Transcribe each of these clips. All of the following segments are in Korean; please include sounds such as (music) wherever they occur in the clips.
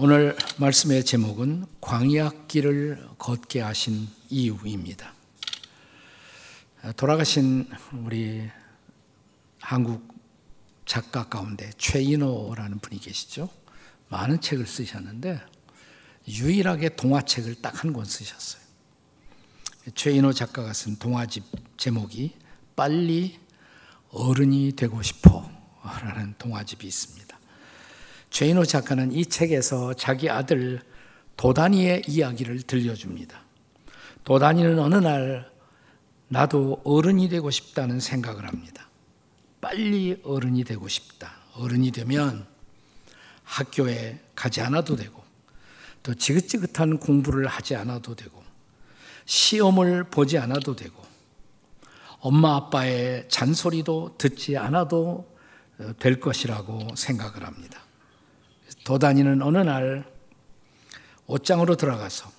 오늘 말씀의 제목은 광야길을 걷게 하신 이유입니다. 돌아가신 우리 한국 작가 가운데 최인호라는 분이 계시죠. 많은 책을 쓰셨는데 유일하게 동화책을 딱 한 권 쓰셨어요. 최인호 작가가 쓴 동화집 제목이 빨리 어른이 되고 싶어 라는 동화집이 있습니다. 최인호 작가는 이 책에서 자기 아들 도단이의 이야기를 들려줍니다. 도단이는 어느 날 나도 어른이 되고 싶다는 생각을 합니다. 빨리 어른이 되고 싶다. 어른이 되면 학교에 가지 않아도 되고 또 지긋지긋한 공부를 하지 않아도 되고 시험을 보지 않아도 되고 엄마 아빠의 잔소리도 듣지 않아도 될 것이라고 생각을 합니다. 도다니는 어느 날 옷장으로 들어가서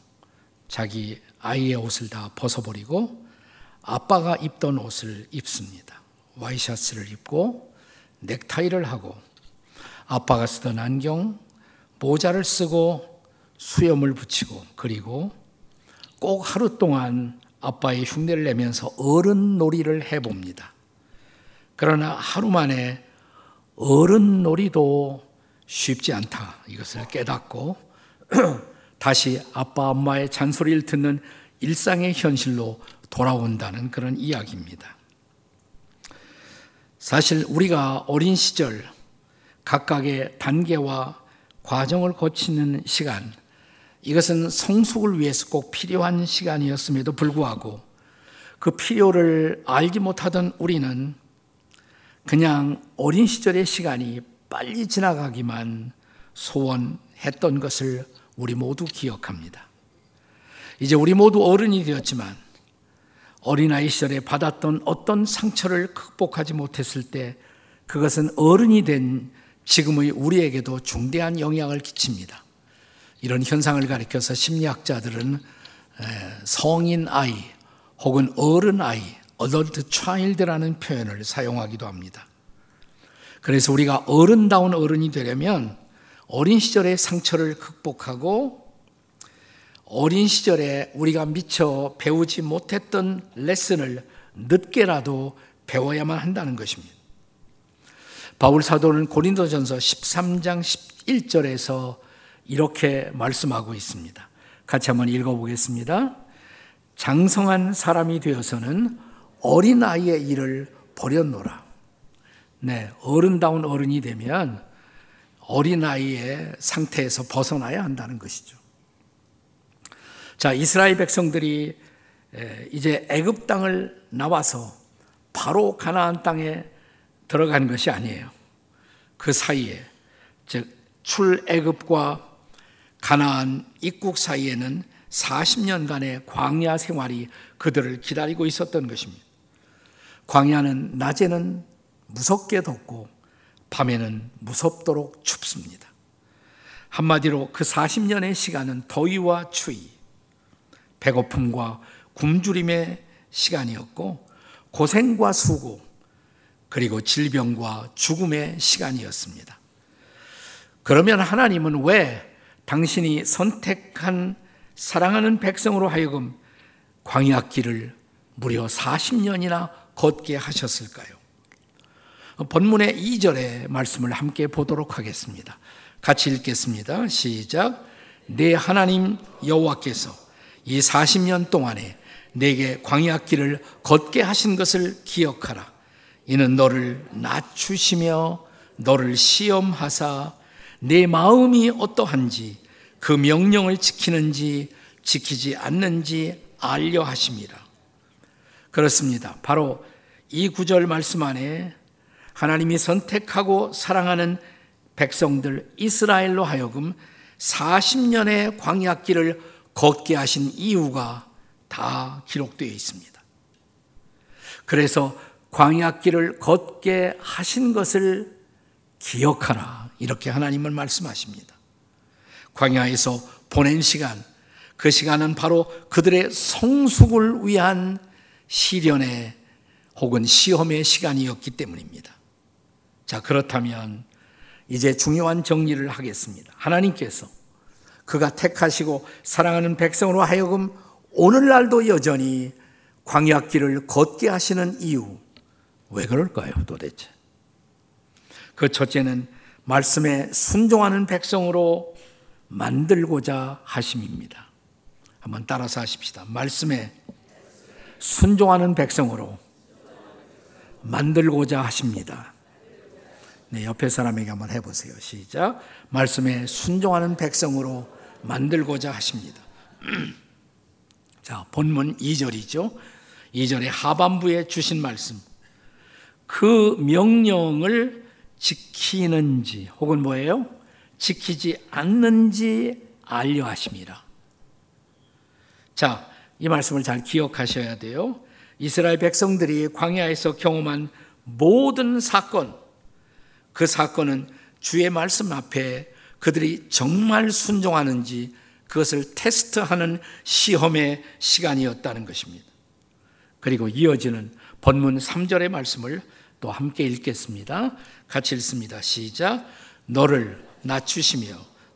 자기 아이의 옷을 다 벗어버리고 아빠가 입던 옷을 입습니다. 와이셔츠를 입고 넥타이를 하고 아빠가 쓰던 안경, 모자를 쓰고 수염을 붙이고 그리고 꼭 하루 동안 아빠의 흉내를 내면서 어른 놀이를 해봅니다. 그러나 하루 만에 어른 놀이도 쉽지 않다. 이것을 깨닫고 (clears throat) 다시 아빠, 엄마의 잔소리를 듣는 일상의 현실로 돌아온다는 그런 이야기입니다. 사실 우리가 어린 시절 각각의 단계와 과정을 거치는 시간, 이것은 성숙을 위해서 꼭 필요한 시간이었음에도 불구하고 그 필요를 알지 못하던 우리는 그냥 어린 시절의 시간이 빨리 지나가기만 소원했던 것을 우리 모두 기억합니다. 이제 우리 모두 어른이 되었지만 어린아이 시절에 받았던 어떤 상처를 극복하지 못했을 때 그것은 어른이 된 지금의 우리에게도 중대한 영향을 끼칩니다. 이런 현상을 가리켜서 심리학자들은 성인 아이 혹은 어른 아이, adult child라는 표현을 사용하기도 합니다. 그래서 우리가 어른다운 어른이 되려면 어린 시절의 상처를 극복하고 어린 시절에 우리가 미처 배우지 못했던 레슨을 늦게라도 배워야만 한다는 것입니다. 바울 사도는 고린도전서 13장 11절에서 이렇게 말씀하고 있습니다. 같이 한번 읽어보겠습니다. 장성한 사람이 되어서는 어린아이의 일을 버렸노라. 네, 어른다운 어른이 되면 어린아이의 상태에서 벗어나야 한다는 것이죠. 자, 이스라엘 백성들이 이제 애굽 땅을 나와서 바로 가나안 땅에 들어간 것이 아니에요. 그 사이에 즉 출애굽과 가나안 입국 사이에는 40년간의 광야 생활이 그들을 기다리고 있었던 것입니다. 광야는 낮에는 무섭게 덥고 밤에는 무섭도록 춥습니다. 한마디로 그 40년의 시간은 더위와 추위, 배고픔과 굶주림의 시간이었고 고생과 수고 그리고 질병과 죽음의 시간이었습니다. 그러면 하나님은 왜 당신이 선택한 사랑하는 백성으로 하여금 광야 길을 무려 40년이나 걷게 하셨을까요? 본문의 2절의 말씀을 함께 보도록 하겠습니다. 같이 읽겠습니다. 시작. 내 하나님 여호와께서 이 40년 동안에 내게 광야 길을 걷게 하신 것을 기억하라. 이는 너를 낮추시며 너를 시험하사 내 마음이 어떠한지 그 명령을 지키는지 지키지 않는지 알려 하심이라. 그렇습니다. 바로 이 구절 말씀 안에 하나님이 선택하고 사랑하는 백성들 이스라엘로 하여금 40년의 광야길을 걷게 하신 이유가 다 기록되어 있습니다. 그래서 광야길을 걷게 하신 것을 기억하라. 이렇게 하나님은 말씀하십니다. 광야에서 보낸 시간, 그 시간은 바로 그들의 성숙을 위한 시련의 혹은 시험의 시간이었기 때문입니다. 자, 그렇다면 이제 중요한 정리를 하겠습니다. 하나님께서 그가 택하시고 사랑하는 백성으로 하여금 오늘날도 여전히 광야길을 걷게 하시는 이유 왜 그럴까요 도대체? 그 첫째는 말씀에 순종하는 백성으로 만들고자 하심입니다. 한번 따라서 하십시다. 말씀에 순종하는 백성으로 만들고자 하십니다. 네, 옆에 사람에게 한번 해보세요. 시작. 말씀에 순종하는 백성으로 만들고자 하십니다. (clears throat) 자, 본문 2절이죠. 2절의 하반부에 주신 말씀. 그 명령을 지키는지 혹은 뭐예요? 지키지 않는지 알려 하십니다. 자, 이 말씀을 잘 기억하셔야 돼요. 이스라엘 백성들이 광야에서 경험한 모든 사건, 그 사건은 주의 말씀 앞에 그들이 정말 순종하는지 그것을 테스트하는 시험의 시간이었다는 것입니다. 그리고 이어지는 본문 3절의 말씀을 또 함께 읽겠습니다. 같이 읽습니다. 시작. 너를 낮추시며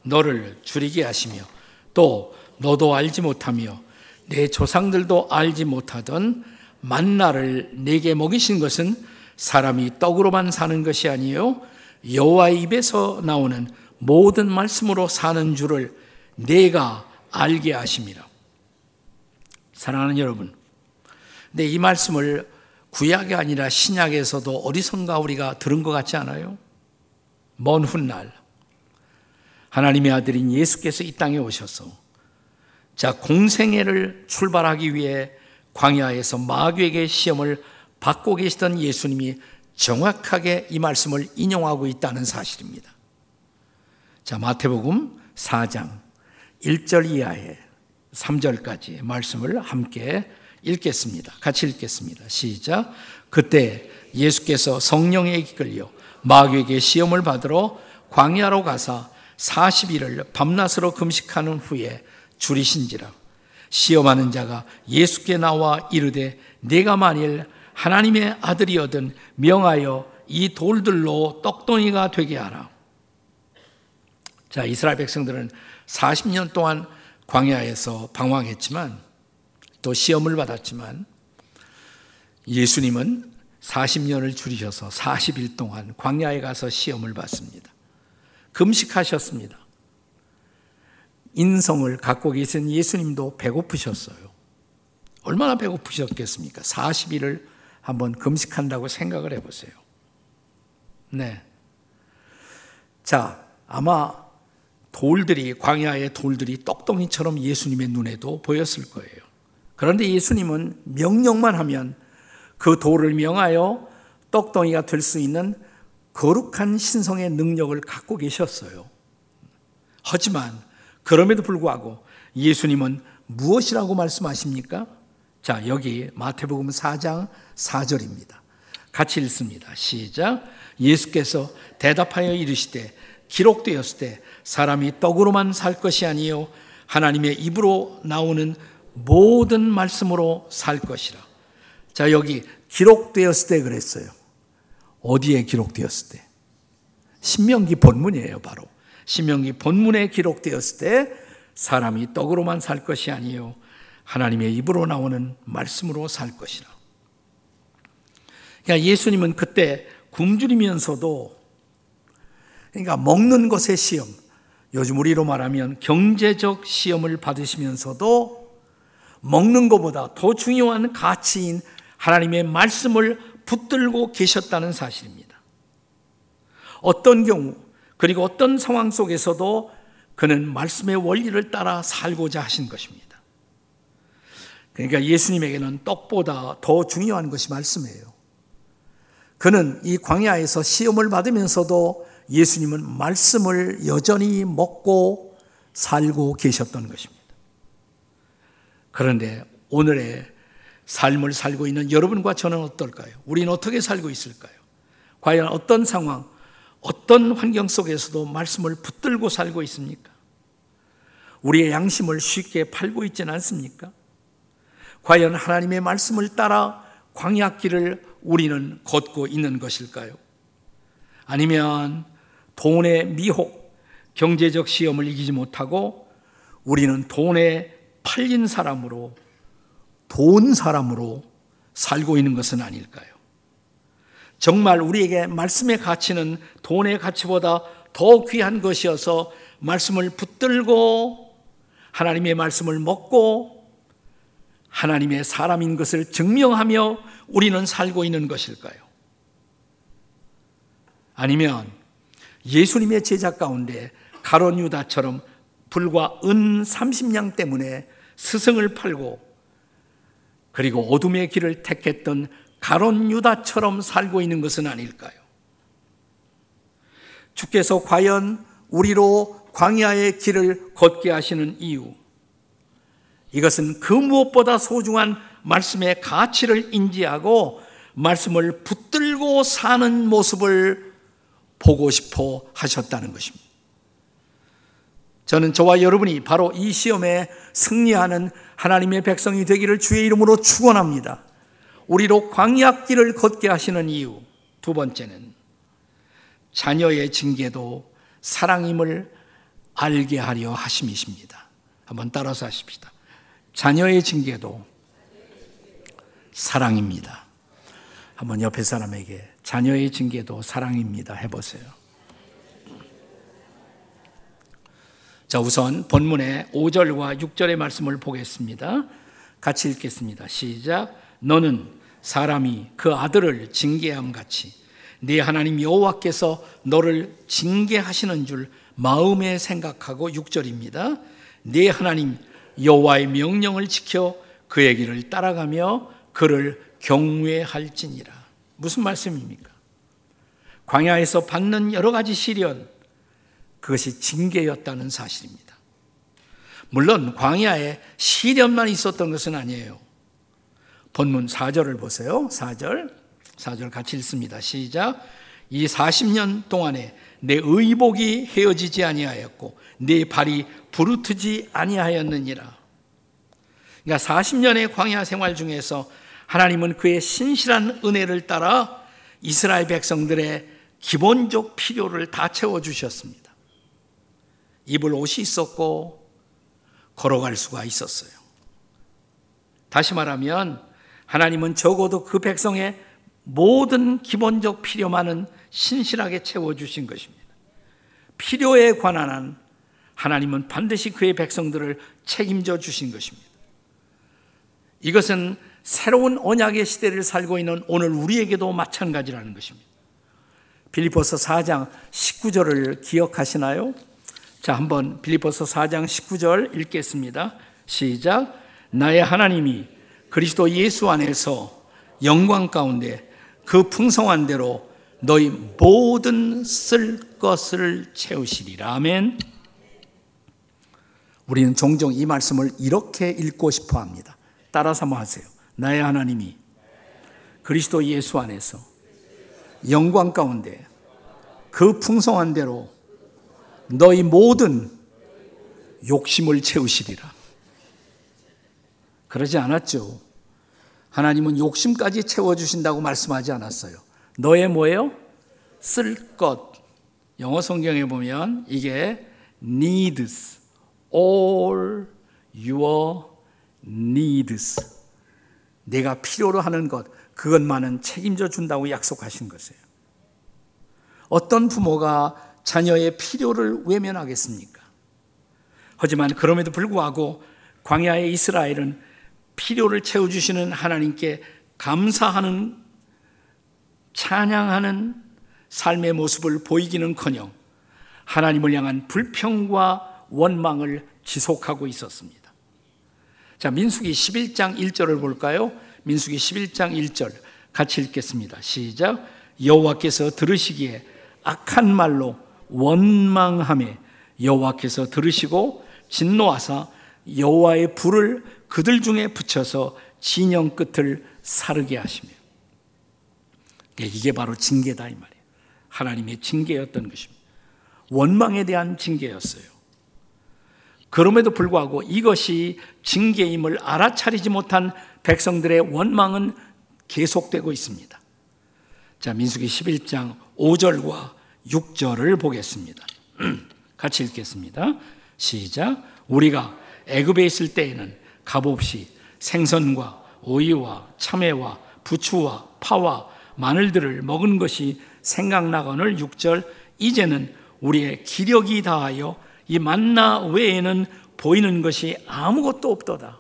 너를 줄이게 하시며 또 너도 알지 못하며 내 조상들도 알지 못하던 만나를 내게 먹이신 것은 사람이 떡으로만 사는 것이 아니요 여호와의 입에서 나오는 모든 말씀으로 사는 줄을 내가 알게 하심이라. 사랑하는 여러분, 근데 이 말씀을 구약이 아니라 신약에서도 어디선가 우리가 들은 것 같지 않아요? 먼 훗날 하나님의 아들인 예수께서 이 땅에 오셔서 자 공생애를 출발하기 위해 광야에서 마귀에게 시험을 받고 계시던 예수님이 정확하게 이 말씀을 인용하고 있다는 사실입니다. 자, 마태복음 4장 1절 이하에 3절까지 말씀을 함께 읽겠습니다. 같이 읽겠습니다. 시작. 그때 예수께서 성령에 이끌려 마귀에게 시험을 받으러 광야로 가사 40일을 밤낮으로 금식하는 후에 줄이신지라 시험하는 자가 예수께 나와 이르되 내가 만일 하나님의 아들이어든 명하여 이 돌들로 떡덩이가 되게 하라. 자, 이스라엘 백성들은 40년 동안 광야에서 방황했지만 또 시험을 받았지만 예수님은 40년을 줄이셔서 40일 동안 광야에 가서 시험을 받습니다. 금식하셨습니다. 인성을 갖고 계신 예수님도 배고프셨어요. 얼마나 배고프셨겠습니까? 40일을 한번 금식한다고 생각을 해보세요. 네. 자, 아마 돌들이, 광야의 돌들이 떡덩이처럼 예수님의 눈에도 보였을 거예요. 그런데 예수님은 명령만 하면 그 돌을 명하여 떡덩이가 될 수 있는 거룩한 신성의 능력을 갖고 계셨어요. 하지만 그럼에도 불구하고 예수님은 무엇이라고 말씀하십니까? 자, 여기 마태복음 4장 4절입니다. 같이 읽습니다. 시작. 예수께서 대답하여 이르시되 기록되었을 때 사람이 떡으로만 살 것이 아니요 하나님의 입으로 나오는 모든 말씀으로 살 것이라. 자, 여기 기록되었을 때 그랬어요. 어디에 기록되었을 때? 신명기 본문이에요, 바로. 신명기 본문에 기록되었을 때 사람이 떡으로만 살 것이 아니요 하나님의 입으로 나오는 말씀으로 살 것이라. 그러니까 예수님은 그때 굶주리면서도 그러니까 먹는 것의 시험, 요즘 우리로 말하면 경제적 시험을 받으시면서도 먹는 것보다 더 중요한 가치인 하나님의 말씀을 붙들고 계셨다는 사실입니다. 어떤 경우, 그리고 어떤 상황 속에서도 그는 말씀의 원리를 따라 살고자 하신 것입니다. 그러니까 예수님에게는 떡보다 더 중요한 것이 말씀이에요. 그는 이 광야에서 시험을 받으면서도 예수님은 말씀을 여전히 먹고 살고 계셨던 것입니다. 그런데 오늘의 삶을 살고 있는 여러분과 저는 어떨까요? 우리는 어떻게 살고 있을까요? 과연 어떤 상황, 어떤 환경 속에서도 말씀을 붙들고 살고 있습니까? 우리의 양심을 쉽게 팔고 있지는 않습니까? 과연 하나님의 말씀을 따라 광약길을 우리는 걷고 있는 것일까요? 아니면 돈의 미혹, 경제적 시험을 이기지 못하고 우리는 돈에 팔린 사람으로 돈 사람으로 살고 있는 것은 아닐까요? 정말 우리에게 말씀의 가치는 돈의 가치보다 더 귀한 것이어서 말씀을 붙들고 하나님의 말씀을 먹고 하나님의 사람인 것을 증명하며 우리는 살고 있는 것일까요? 아니면 예수님의 제자 가운데 가론 유다처럼 불과 은 30냥 때문에 스승을 팔고 그리고 어둠의 길을 택했던 가론 유다처럼 살고 있는 것은 아닐까요? 주께서 과연 우리로 광야의 길을 걷게 하시는 이유 이것은 그 무엇보다 소중한 말씀의 가치를 인지하고 말씀을 붙들고 사는 모습을 보고 싶어 하셨다는 것입니다. 저는 저와 여러분이 바로 이 시험에 승리하는 하나님의 백성이 되기를 주의 이름으로 축원합니다. 우리로 광약길을 걷게 하시는 이유 두 번째는 자녀의 징계도 사랑임을 알게 하려 하심이십니다. 한번 따라서 하십시다. 자녀의 징계도 사랑입니다. 한번 옆에 사람에게 자녀의 징계도 사랑입니다. 해보세요. 자, 우선 본문의 5절과 6절의 말씀을 보겠습니다. 같이 읽겠습니다. 시작. 너는 사람이 그 아들을 징계함 같이 네 하나님 여호와께서 너를 징계하시는 줄 마음에 생각하고 6절입니다. 네 하나님 여호와의 명령을 지켜 그의 길을 따라가며 그를 경외할지니라. 무슨 말씀입니까? 광야에서 받는 여러 가지 시련, 그것이 징계였다는 사실입니다. 물론 광야에 시련만 있었던 것은 아니에요. 본문 4절을 보세요. 4절. 4절 같이 읽습니다. 시작. 이 40년 동안에 내 의복이 헤어지지 아니하였고 내 발이 부르트지 아니하였느니라. 그러니까 40년의 광야 생활 중에서 하나님은 그의 신실한 은혜를 따라 이스라엘 백성들의 기본적 필요를 다 채워 주셨습니다. 입을 옷이 있었고 걸어갈 수가 있었어요. 다시 말하면 하나님은 적어도 그 백성의 모든 기본적 필요만은 신실하게 채워주신 것입니다. 필요에 관한 한 하나님은 반드시 그의 백성들을 책임져 주신 것입니다. 이것은 새로운 언약의 시대를 살고 있는 오늘 우리에게도 마찬가지라는 것입니다. 빌리포서 4장 19절을 기억하시나요? 자, 한번 빌리포서 4장 19절 읽겠습니다. 시작. 나의 하나님이 그리스도 예수 안에서 영광 가운데 그 풍성한 대로 너희 모든 쓸 것을 채우시리라. 아멘. 우리는 종종 이 말씀을 이렇게 읽고 싶어 합니다. 따라서 한번 하세요. 나의 하나님이 그리스도 예수 안에서 영광 가운데 그 풍성한 대로 너희 모든 욕심을 채우시리라. 그러지 않았죠. 하나님은 욕심까지 채워주신다고 말씀하지 않았어요. 너의 뭐예요? 쓸 것. 영어 성경에 보면 이게 needs. all your needs. 내가 필요로 하는 것, 그것만은 책임져 준다고 약속하신 것이에요. 어떤 부모가 자녀의 필요를 외면하겠습니까? 하지만 그럼에도 불구하고 광야의 이스라엘은 필요를 채워주시는 하나님께 감사하는, 찬양하는 삶의 모습을 보이기는 커녕 하나님을 향한 불평과 원망을 지속하고 있었습니다. 자, 민수기 11장 1절을 볼까요? 민수기 11장 1절 같이 읽겠습니다. 시작. 여호와께서 들으시기에 악한 말로 원망함에 여호와께서 들으시고 진노하사 여호와의 불을 그들 중에 붙여서 진영 끝을 사르게 하시며 이게 바로 징계다 이 말이에요. 하나님의 징계였던 것입니다. 원망에 대한 징계였어요. 그럼에도 불구하고 이것이 징계임을 알아차리지 못한 백성들의 원망은 계속되고 있습니다. 자, 민수기 11장 5절과 6절을 보겠습니다. (clears throat) 같이 읽겠습니다. 시작. 우리가 애굽에 있을 때에는 값없이 생선과 오이와 참외와 부추와 파와 마늘들을 먹은 것이 생각나거늘 6절 이제는 우리의 기력이 다하여 이 만나 외에는 보이는 것이 아무것도 없도다.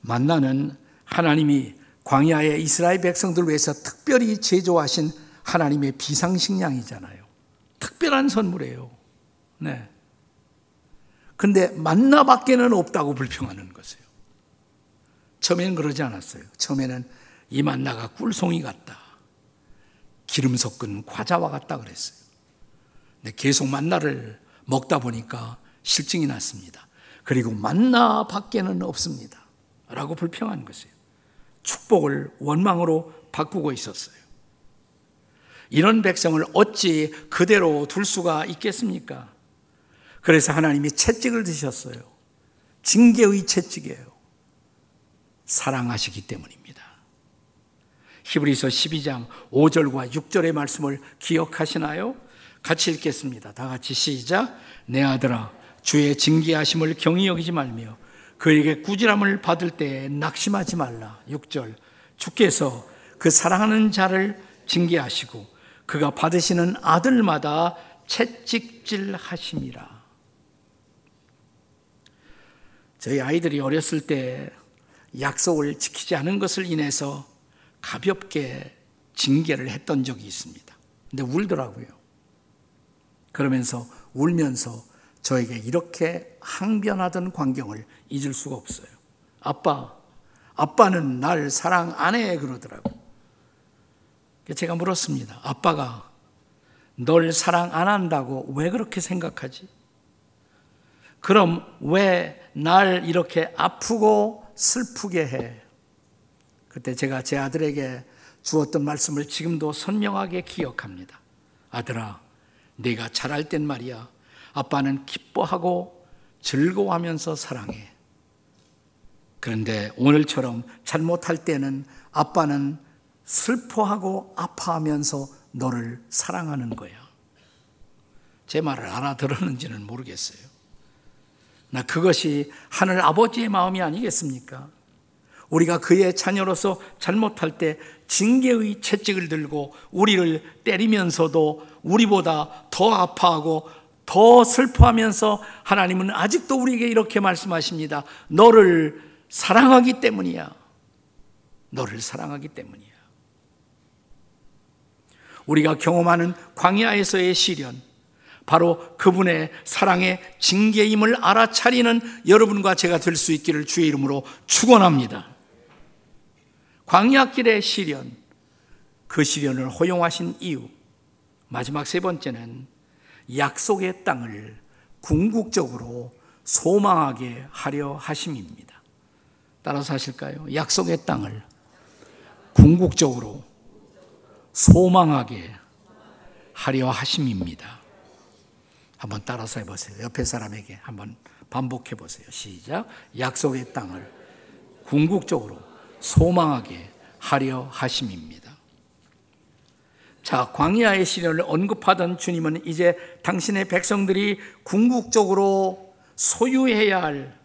만나는 하나님이 광야의 이스라엘 백성들 위해서 특별히 제조하신 하나님의 비상식량이잖아요. 특별한 선물이에요. 네. 근데 만나밖에는 없다고 불평하는 것이에요. 처음에는 그러지 않았어요. 처음에는 이 만나가 꿀송이 같다. 기름 섞은 과자와 같다 그랬어요. 근데 계속 만나를 먹다 보니까 실증이 났습니다. 그리고 만나 밖에는 없습니다. 라고 불평한 것이에요. 축복을 원망으로 바꾸고 있었어요. 이런 백성을 어찌 그대로 둘 수가 있겠습니까? 그래서 하나님이 채찍을 드셨어요. 징계의 채찍이에요. 사랑하시기 때문입니다. 히브리서 12장 5절과 6절의 말씀을 기억하시나요? 같이 읽겠습니다. 다 같이 시작. 내 아들아, 주의 징계하심을 경히 여기지 말며 그에게 꾸지람을 받을 때 낙심하지 말라. 6절. 주께서 그 사랑하는 자를 징계하시고 그가 받으시는 아들마다 채찍질 하심이라. 저희 아이들이 어렸을 때 약속을 지키지 않은 것을 인해서 가볍게 징계를 했던 적이 있습니다. 근데 울더라고요. 그러면서 울면서 저에게 이렇게 항변하던 광경을 잊을 수가 없어요. 아빠, 아빠는 날 사랑 안 해. 그러더라고. 제가 물었습니다. 아빠가 널 사랑 안 한다고 왜 그렇게 생각하지? 그럼 왜 날 이렇게 아프고 슬프게 해? 그때 제가 제 아들에게 주었던 말씀을 지금도 선명하게 기억합니다. 아들아, 네가 잘할 땐 말이야. 아빠는 기뻐하고 즐거워하면서 사랑해. 그런데 오늘처럼 잘못할 때는 아빠는 슬퍼하고 아파하면서 너를 사랑하는 거야. 제 말을 알아들었는지는 모르겠어요. 나 그것이 하늘 아버지의 마음이 아니겠습니까? 우리가 그의 자녀로서 잘못할 때 징계의 채찍을 들고 우리를 때리면서도 우리보다 더 아파하고 더 슬퍼하면서 하나님은 아직도 우리에게 이렇게 말씀하십니다. 너를 사랑하기 때문이야. 너를 사랑하기 때문이야. 우리가 경험하는 광야에서의 시련, 바로 그분의 사랑의 징계임을 알아차리는 여러분과 제가 될 수 있기를 주의 이름으로 축원합니다. 광야길의 시련, 그 시련을 허용하신 이유, 마지막 세 번째는 약속의 땅을 궁극적으로 소망하게 하려 하심입니다. 따라서 하실까요? 약속의 땅을 궁극적으로 소망하게 하려 하심입니다. 한번 따라서 해보세요. 옆에 사람에게 한번 반복해 보세요. 시작. 약속의 땅을 궁극적으로 소망하게 하려 하심입니다. 자, 광야의 시련을 언급하던 주님은 이제 당신의 백성들이 궁극적으로 소유해야 할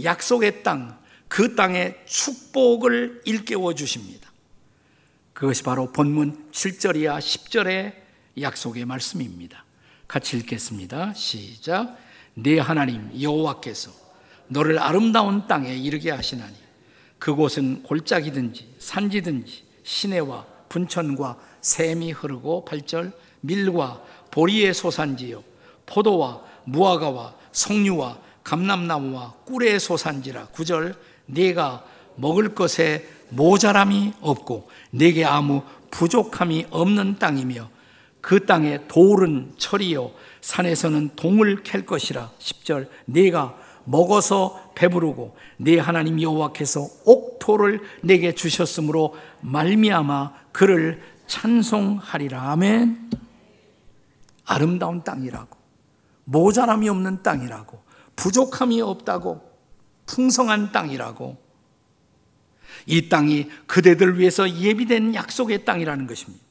약속의 땅, 그 땅의 축복을 일깨워 주십니다. 그것이 바로 본문 7절이야 10절의 약속의 말씀입니다. 같이 읽겠습니다. 시작. 네 하나님 여호와께서 너를 아름다운 땅에 이르게 하시나니 그곳은 골짜기든지 산지든지 시내와 분천과 샘이 흐르고 8절 밀과 보리의 소산지요. 포도와 무화과와 석류와 감람나무와 꿀의 소산지라 9절 네가 먹을 것에 모자람이 없고 내게 아무 부족함이 없는 땅이며 그 땅에 돌은 철이요. 산에서는 동을 캘 것이라. 10절 네가 먹어서 배부르고 네 하나님 여호와께서 옥토를 내게 주셨으므로 말미암아 그를 찬송하리라 아멘 아름다운 땅이라고 모자람이 없는 땅이라고 부족함이 없다고 풍성한 땅이라고 이 땅이 그대들 위해서 예비된 약속의 땅이라는 것입니다.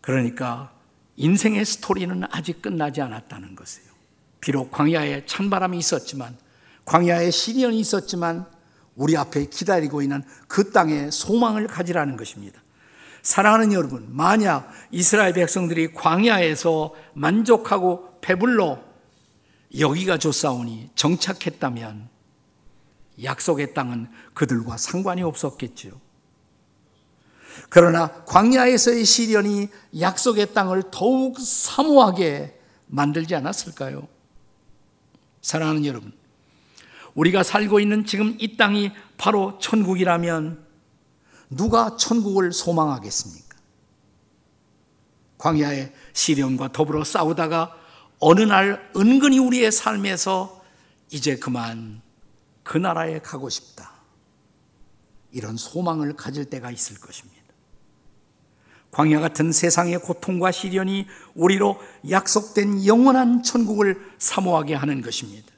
그러니까 인생의 스토리는 아직 끝나지 않았다는 것이에요. 비록 광야에 찬바람이 있었지만, 광야에 시련이 있었지만, 우리 앞에 기다리고 있는 그 땅에 소망을 가지라는 것입니다. 사랑하는 여러분, 만약 이스라엘 백성들이 광야에서 만족하고 배불러 여기가 좋사오니 정착했다면 약속의 땅은 그들과 상관이 없었겠지요. 그러나 광야에서의 시련이 약속의 땅을 더욱 사모하게 만들지 않았을까요? 사랑하는 여러분, 우리가 살고 있는 지금 이 땅이 바로 천국이라면 누가 천국을 소망하겠습니까? 광야의 시련과 더불어 싸우다가 어느 날 은근히 우리의 삶에서 이제 그만 그 나라에 가고 싶다. 이런 소망을 가질 때가 있을 것입니다. 광야 같은 세상의 고통과 시련이 우리로 약속된 영원한 천국을 사모하게 하는 것입니다.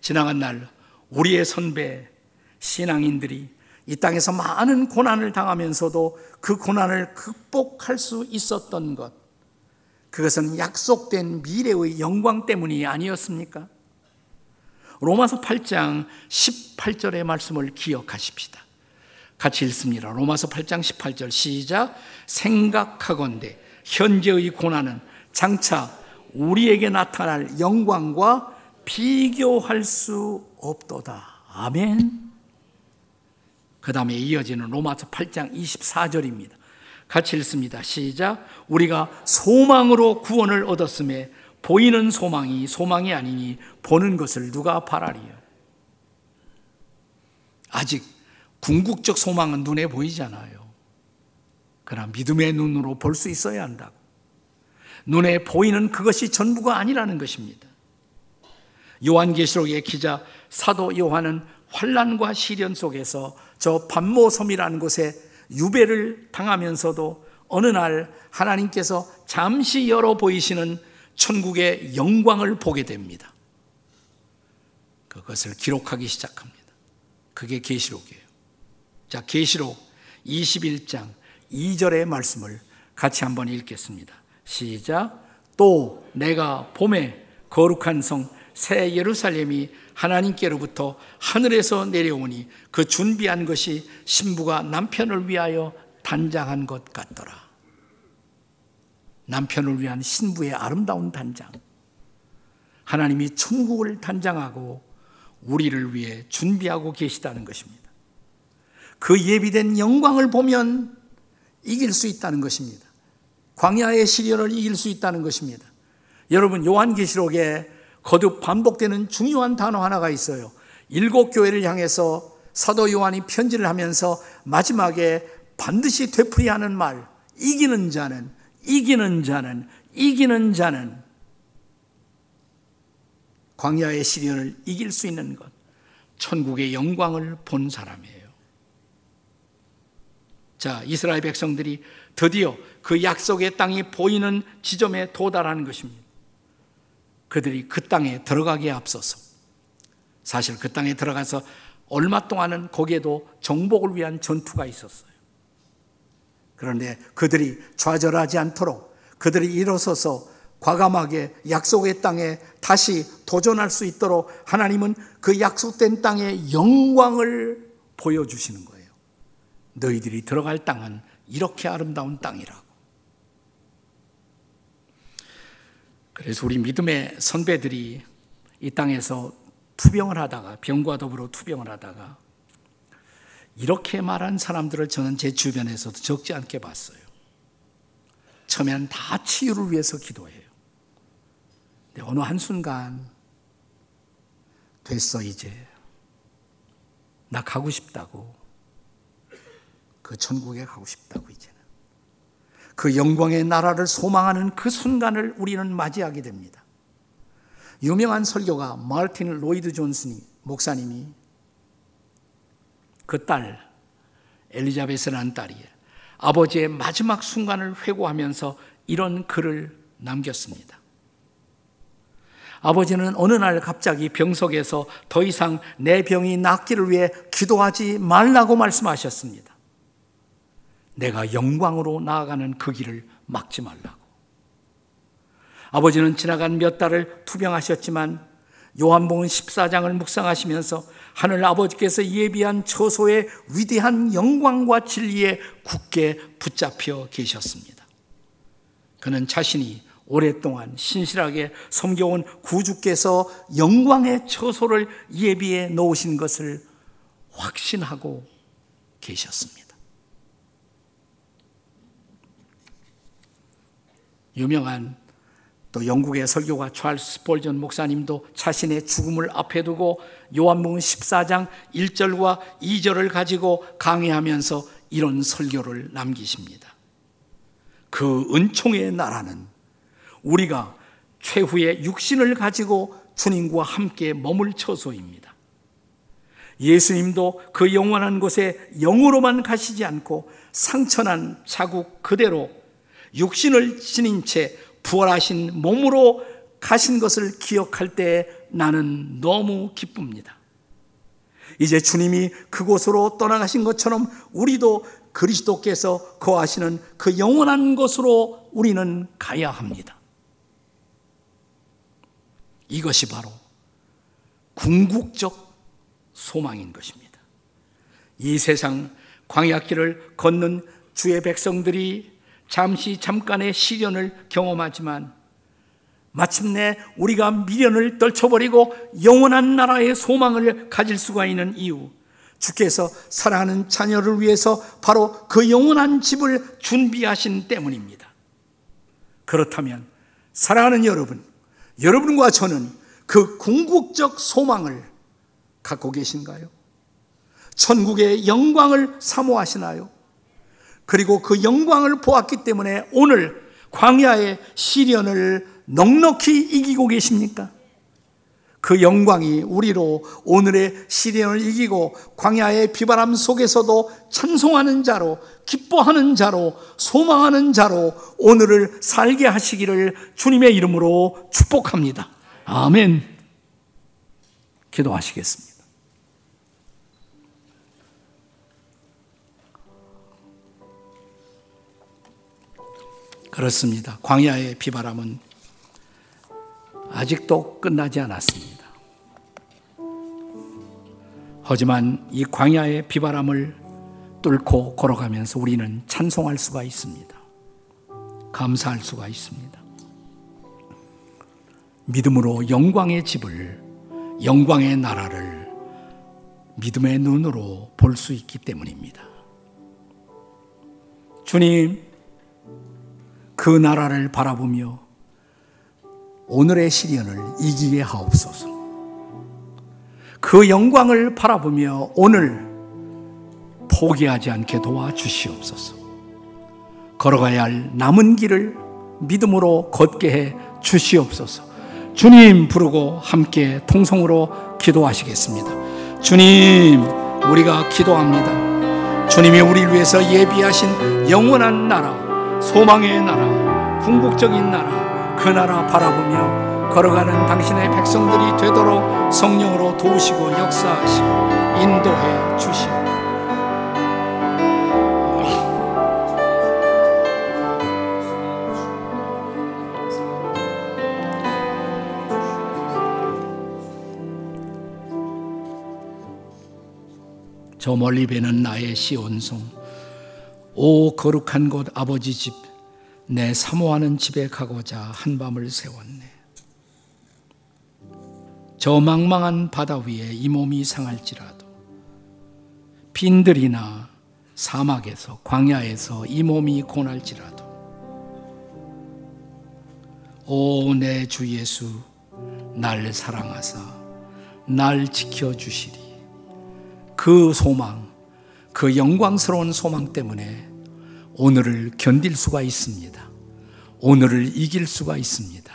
지나간 날 우리의 선배 신앙인들이 이 땅에서 많은 고난을 당하면서도 그 고난을 극복할 수 있었던 것. 그것은 약속된 미래의 영광 때문이 아니었습니까? 로마서 8장 18절의 말씀을 기억하십시다. 같이 읽습니다. 로마서 8장 18절 시작. 생각하건대 현재의 고난은 장차 우리에게 나타날 영광과 비교할 수 없도다. 아멘. 그 다음에 이어지는 로마서 8장 24절입니다. 같이 읽습니다. 시작. 우리가 소망으로 구원을 얻었음에 보이는 소망이 소망이 아니니 보는 것을 누가 바라리요? 아직 궁극적 소망은 눈에 보이잖아요. 그러나 믿음의 눈으로 볼 수 있어야 한다고. 눈에 보이는 그것이 전부가 아니라는 것입니다. 요한계시록의 기자 사도 요한은 환란과 시련 속에서 저 반모섬이라는 곳에 유배를 당하면서도 어느 날 하나님께서 잠시 열어 보이시는 천국의 영광을 보게 됩니다. 그것을 기록하기 시작합니다. 그게 계시록이에요. 자, 계시록 21장 2절의 말씀을 같이 한번 읽겠습니다. 시작. 또 내가 봄에 거룩한 성 새 예루살렘이 하나님께로부터 하늘에서 내려오니 그 준비한 것이 신부가 남편을 위하여 단장한 것 같더라. 남편을 위한 신부의 아름다운 단장. 하나님이 천국을 단장하고 우리를 위해 준비하고 계시다는 것입니다. 그 예비된 영광을 보면 이길 수 있다는 것입니다. 광야의 시련을 이길 수 있다는 것입니다. 여러분 요한계시록에 거듭 반복되는 중요한 단어 하나가 있어요. 일곱 교회를 향해서 사도 요한이 편지를 하면서 마지막에 반드시 되풀이하는 말, 이기는 자는, 이기는 자는, 이기는 자는 광야의 시련을 이길 수 있는 것, 천국의 영광을 본 사람이에요. 자, 이스라엘 백성들이 드디어 그 약속의 땅이 보이는 지점에 도달하는 것입니다. 그들이 그 땅에 들어가기에 앞서서 사실 그 땅에 들어가서 얼마 동안은 거기에도 정복을 위한 전투가 있었어요. 그런데 그들이 좌절하지 않도록 그들이 일어서서 과감하게 약속의 땅에 다시 도전할 수 있도록 하나님은 그 약속된 땅의 영광을 보여주시는 거예요. 너희들이 들어갈 땅은 이렇게 아름다운 땅이라고. 그래서 우리 믿음의 선배들이 이 땅에서 투병을 하다가 병과 더불어 투병을 하다가 이렇게 말한 사람들을 저는 제 주변에서도 적지 않게 봤어요. 처음에는 다 치유를 위해서 기도해요. 근데 어느 한순간 됐어 이제 나 가고 싶다고 그 천국에 가고 싶다고 이제 그 영광의 나라를 소망하는 그 순간을 우리는 맞이하게 됩니다. 유명한 설교가 마르틴 로이드 존슨이 목사님이 그 딸 엘리자베스라는 딸이 아버지의 마지막 순간을 회고하면서 이런 글을 남겼습니다. 아버지는 어느 날 갑자기 병석에서 더 이상 내 병이 낫기를 위해 기도하지 말라고 말씀하셨습니다. 내가 영광으로 나아가는 그 길을 막지 말라고. 아버지는 지나간 몇 달을 투병하셨지만 요한복음 14장을 묵상하시면서 하늘 아버지께서 예비한 처소의 위대한 영광과 진리에 굳게 붙잡혀 계셨습니다. 그는 자신이 오랫동안 신실하게 섬겨온 구주께서 영광의 처소를 예비해 놓으신 것을 확신하고 계셨습니다. 유명한 또 영국의 설교가 찰스 폴전 목사님도 자신의 죽음을 앞에 두고 요한복음 14장 1절과 2절을 가지고 강의하면서 이런 설교를 남기십니다. 그 은총의 나라는 우리가 최후의 육신을 가지고 주님과 함께 머물 처소입니다. 예수님도 그 영원한 곳에 영으로만 가시지 않고 상처난 자국 그대로 육신을 지닌 채 부활하신 몸으로 가신 것을 기억할 때 나는 너무 기쁩니다. 이제 주님이 그곳으로 떠나가신 것처럼 우리도 그리스도께서 거하시는 그 영원한 곳으로 우리는 가야 합니다. 이것이 바로 궁극적 소망인 것입니다. 이 세상 광야길을 걷는 주의 백성들이 잠시 잠깐의 시련을 경험하지만 마침내 우리가 미련을 떨쳐버리고 영원한 나라의 소망을 가질 수가 있는 이유 주께서 사랑하는 자녀를 위해서 바로 그 영원한 집을 준비하신 때문입니다. 그렇다면 사랑하는 여러분, 여러분과 저는 그 궁극적 소망을 갖고 계신가요? 천국의 영광을 사모하시나요? 그리고 그 영광을 보았기 때문에 오늘 광야의 시련을 넉넉히 이기고 계십니까? 그 영광이 우리로 오늘의 시련을 이기고 광야의 비바람 속에서도 찬송하는 자로 기뻐하는 자로 소망하는 자로 오늘을 살게 하시기를 주님의 이름으로 축복합니다. 아멘. 기도하시겠습니다. 그렇습니다. 광야의 비바람은 아직도 끝나지 않았습니다. 하지만 이 광야의 비바람을 뚫고 걸어가면서 우리는 찬송할 수가 있습니다. 감사할 수가 있습니다. 믿음으로 영광의 집을, 영광의 나라를 믿음의 눈으로 볼 수 있기 때문입니다. 주님, 그 나라를 바라보며 오늘의 시련을 이기게 하옵소서. 그 영광을 바라보며 오늘 포기하지 않게 도와주시옵소서. 걸어가야 할 남은 길을 믿음으로 걷게 해 주시옵소서. 주님 부르고 함께 통성으로 기도하시겠습니다. 주님, 우리가 기도합니다. 주님이 우리를 위해서 예비하신 영원한 나라, 소망의 나라, 궁극적인 나라, 그 나라 바라보며 걸어가는 당신의 백성들이 되도록 성령으로 도우시고 역사하시고 인도해 주시옵. 저 멀리 배는 나의 시온성 오 거룩한 곳 아버지 집, 내 사모하는 집에 가고자 한밤을 세웠네. 저 망망한 바다 위에 이 몸이 상할지라도 빈들이나 사막에서 광야에서 이 몸이 고날지라도 오 내 주 예수 날 사랑하사 날 지켜 주시리 그 소망 그 영광스러운 소망 때문에 오늘을 견딜 수가 있습니다. 오늘을 이길 수가 있습니다.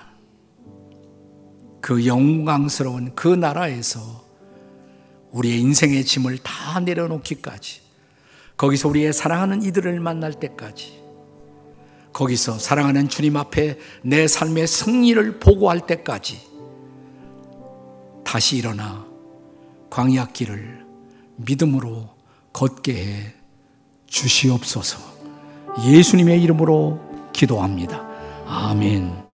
그 영광스러운 그 나라에서 우리의 인생의 짐을 다 내려놓기까지 거기서 우리의 사랑하는 이들을 만날 때까지 거기서 사랑하는 주님 앞에 내 삶의 승리를 보고할 때까지 다시 일어나 광야길을 믿음으로 걷게 해 주시옵소서. 예수님의 이름으로 기도합니다. 아멘.